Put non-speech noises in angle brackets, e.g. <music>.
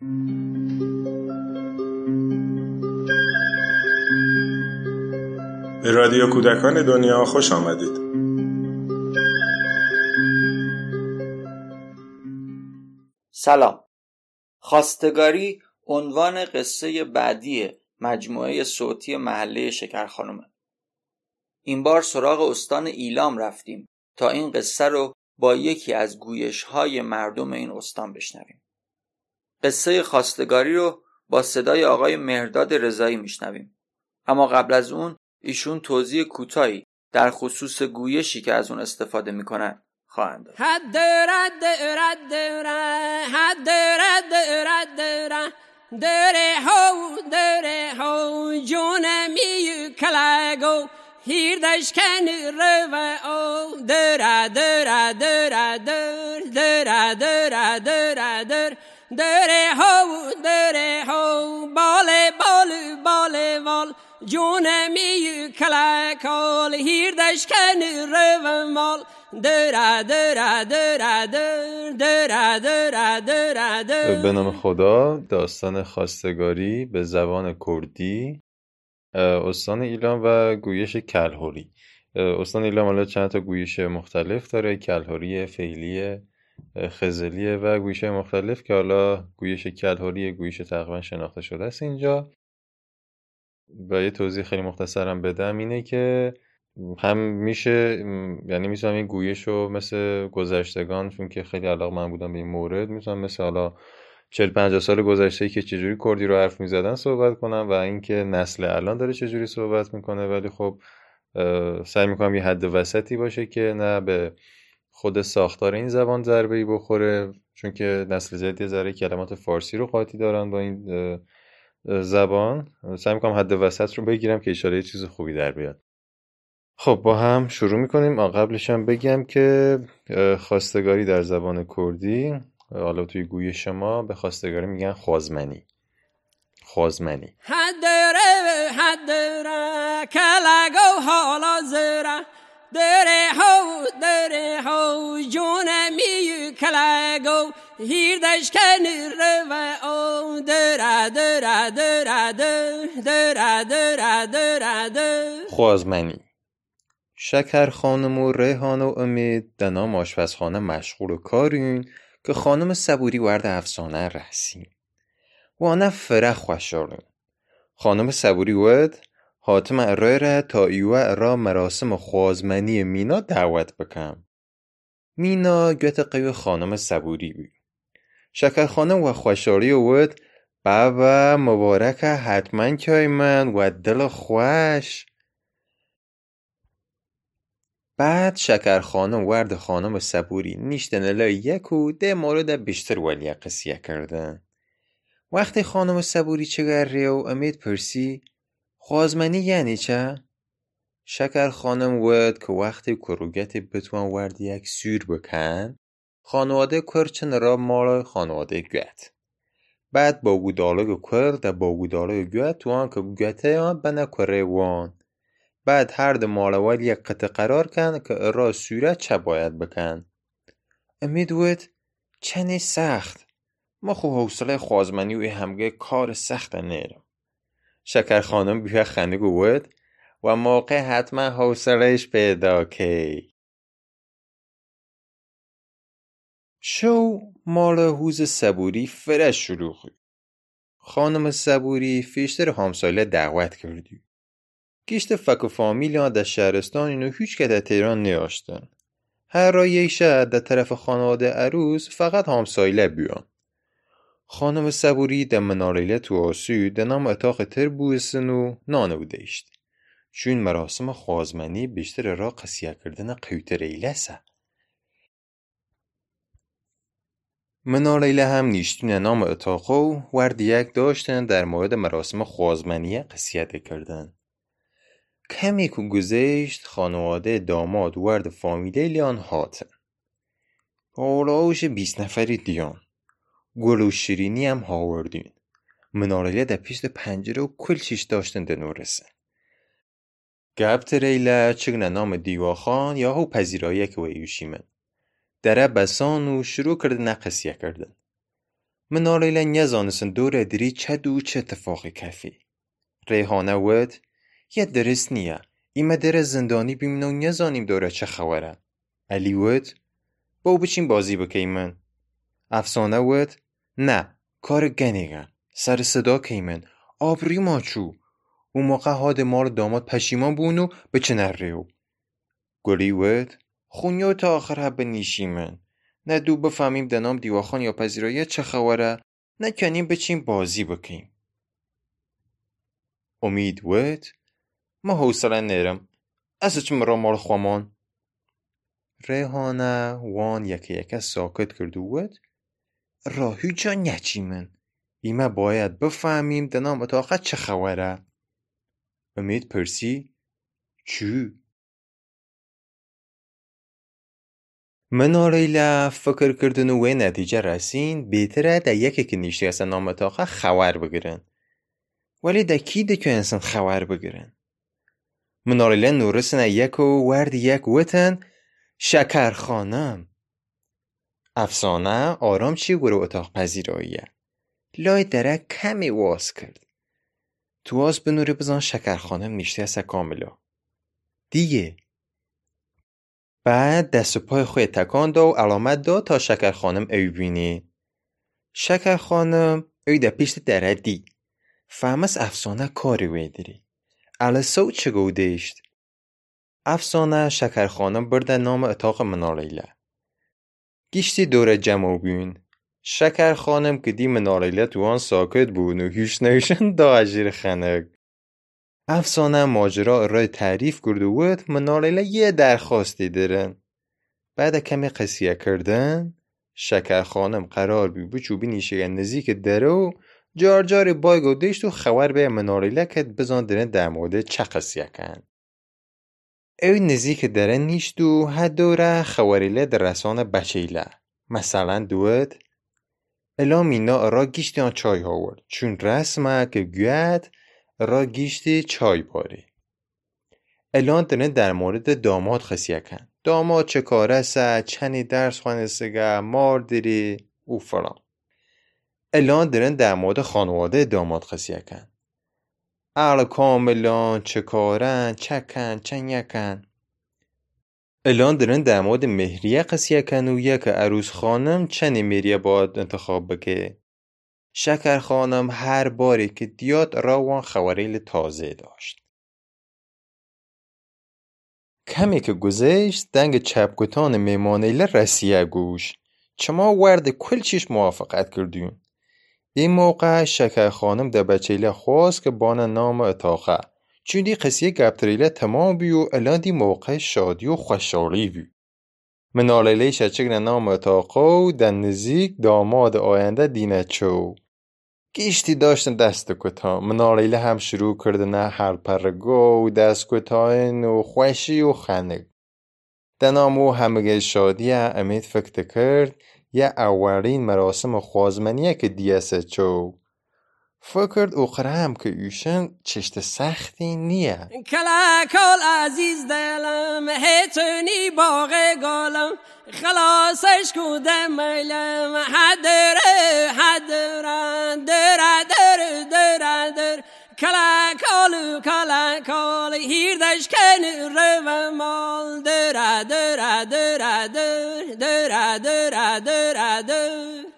به رادیو کودکان دنیا خوش آمدید. سلام. خواستگاری عنوان قصه بعدی مجموعه صوتی محله شکر خانومه این بار سراغ استان ایلام رفتیم تا این قصه رو با یکی از گویش های مردم این استان بشنویم. قصه خواستگاری رو با صدای آقای مهرداد رضایی میشنویم اما قبل از اون ایشون توضیح کوتاهی در خصوص گویشی که از اون استفاده می‌کنن خواهند داد bale, bale, bale, val, جونم کلا کال هیردش کن روم مال درا درا درا در درا درا درا در به نام خدا داستان خواستگاری به زبان کردی استان ایلام و گویش کلهوری استان ایلام حالا چند تا گویش مختلف داره کلهوری فعلی خزلیه و گویش مختلف که حالا گویش کلهوری گویش تقریبا شناخته شده است اینجا. و یه توضیح خیلی مختصرم بدم اینه که هم میشه یعنی می‌تونم این گویش رو مثل گذشتگان چون که خیلی علاقه من بودم به این مورد می‌تونم مثل حالا 40 50 سال گذشته که چجوری کردی رو حرف می‌زدن صحبت کنم و اینکه نسل الان داره چجوری صحبت می‌کنه. ولی خب سعی می‌کنم یه حد وسطی باشه که نه به خود ساختار این زبان ضربه ای بخوره چون که نسل جدید ذره کلمات فارسی رو قاطی دارن با این زبان. سعی می‌کنم حد وسط رو بگیرم که اشاره چیز خوبی در بیاد. خب با هم شروع می‌کنیم. قبلش هم بگم که خواستگاری در زبان کردی. حالا توی گوی شما به خواستگاری میگن خوازمنی. خوازمنی. کلگو حالا زره. هو دره هو جونمی کلگو هیردش کن رو او. دره دره دره دره دره دره دره خوازمنی. شکر خانم و ریحان و امید دنام آشپزخانه مشغول و کارین که خانم صبوری ورد افسانه رسیم. وانه فرخ خوشارم خانم صبوری ود؟ حاتم ارای را تا ایوه را مراسم خوازمنی مینا دعوت بکم. مینا گوت قیو خانم صبوری بی. شکر خانم و خوشاری ود بابا مبارک حتما که من و دل خوش. بعد شکر خانم ورد خانم صبوری نیشتن لای یکو ده مورد بیشتر ولی قصیه کردن. وقتی خانم صبوری چگره و امید پرسی خوازمنی یعنی چه؟ شکر خانم ورد که وقتی کروگت بتوان ورد یک سور بکن خانواده کرچن را مال خانواده گوت. بعد ده با گودالگ گوت توان که گوته بنا کره وان. بعد هر د ماڵەوەل یک قطع قرار کن که را سوورە چه باید بکن. امید وت چنی سخت. ما خو حوصله خوازمنی و همگه کار سخت نیرم شکر خانم بیا خنده گوید و موقع حتما حوصلهش پیدا کی. شو مال هوز صبوری فرش شروعی خانم صبوری فیشتر همسایه دعوت کردی. گشت فک و فامیل در شهرستان اینو هیچ که در تهران نیاشتن. هر را یک شهر در طرف خانواده عروس فقط همسایله بیان. خانم صبوری آسو در نام اتاق تر بویسن و ایشت. چون مراسم خوازمنی بیشتر را قصیه کردن قیوت ریله سه مناریله هم نیشتون نام اتاقو ورد یک داشتن در مورد مراسم خوازمنی قصیت کردن. کمی که گذشت خانواده داماد ورد فامیله لیان هاتن. آراوش بیست نفری دیان. گل و شیرینی هم هاوردین منارله در پیشت پنجره و کل چیش داشتن دنورسه گب تریله چگنه نام دیواخان یا هو پذیرایی که ویوشیمن دره بسان و شروع کرده نقصیه کردن. منالیلا نزانسن دور دری چه دو چه اتفاقی کفی. ریحانه ود یه درست نیه. ایمه در زندانی بیمنو نزانیم دوره چه خبره. علی ود با بچین بازی بکیمن. افسانه ود نه کار گنیگن سر صدا کیمن. آبری ماچو. اون موقع هاد مار داماد پشیمان بونو به چه نریو گلی ود خونیو تا آخر هب نیشیمن. نه دو بفهمیم دنام دیواخان یا پذیرایی چه خبره نه کنیم بچیم بازی بکیم. امید ود ما حوصله نیرم از چه مرا مال خوامان؟ ریحانه وان یکی یکی ساکت کرد و ڕۆهیجۆ ناچیمن ئیمە باید بفهمیم دەناو ئەتۆقە چه خەوەرە ئەمید پرسی چوو من و ڕیلا فکرکردن و وێ نەتیجە ڕاسین بێترە دە یەکێکی نیشتیاسە نامەتۆقە خەوار بگرن وەلی دەکی دەکوێنسن خەوار بگرن منۆڕیلە نوورسنە یەک و واردی یەک وتن شەکارخۆنەم افسانه آرام چی گروه اتاق پذیراییه لای دره کمی واس کرد. تو آز به نوری بزن شکر خانم نیشتی از کاملا دیگه. بعد دست و پای خود تکان دا و علامت دا تا شکر خانم ای بینی. شکر خانم ای در پیشت دره دی فهمس افسانه کاری ویدری سو چه گودشت افسانه شکر خانم برده نام اتاق مناریله گیشتی دور جمع خانم که دی مناریله تو آن ساکت بود و هیچ نوشن <laughs> دا عجیر خنک. افسانه ماجرا ارائه تعریف کرده بود مناریله یه درخواستی دارن. بعد کمی قصیه کردن شکر خانم قرار بی بچوبی نیشه نزدیک دره و جار جار بای گودشت و به مناریله که بزان درن در مورد چه کن اوی نزدیک دره نیشت و در رسان بچیله مثلا دوید الا مینا را گیشتی آن چای هاورد چون رسمه که گوید را گیشتی چای دنه در مورد داماد خسیه کن داماد چه کاره سه چنی درس خوانه سگه مار داری او فلان. الان درن اهل کاملان چه کارن چکن چن یکن الان درن در مورد مهریه قصیه کن و یک عروس خانم چنی مهریه باید انتخاب بکه شکر خانم هر باری که دیاد راوان خواریل تازه داشت کمی که گذشت دنگ چپکتان میمانیله رسیه گوش چما ورد کل چیش موافقت کردیم این موقع شکر خانم در بچیله خواست که بان نام اتاقه. چون دی قصیه گپتریله تمام بیو الان دی موقع شادی و خوشحالی بیو منالیله شچگن نام اتاقه و در نزیک داماد آینده دینه چو. گیشتی داشتن دست کتا منالیله هم شروع کردن هر پرگو و دست کتاین و خوشی و خنگ دنامو همه شادی امید فکر کرد یه اولین مراسم خوازمنیه که دیسه چو فکرد اخرم که ایشن چشت سختی نیه. کلا کل عزیز دلم هیتونی باغ گالم خلاصش کودم میلم حدر حدر در در. در در کلا کالو کلا کال هیردش کن رو مال در در در در در در در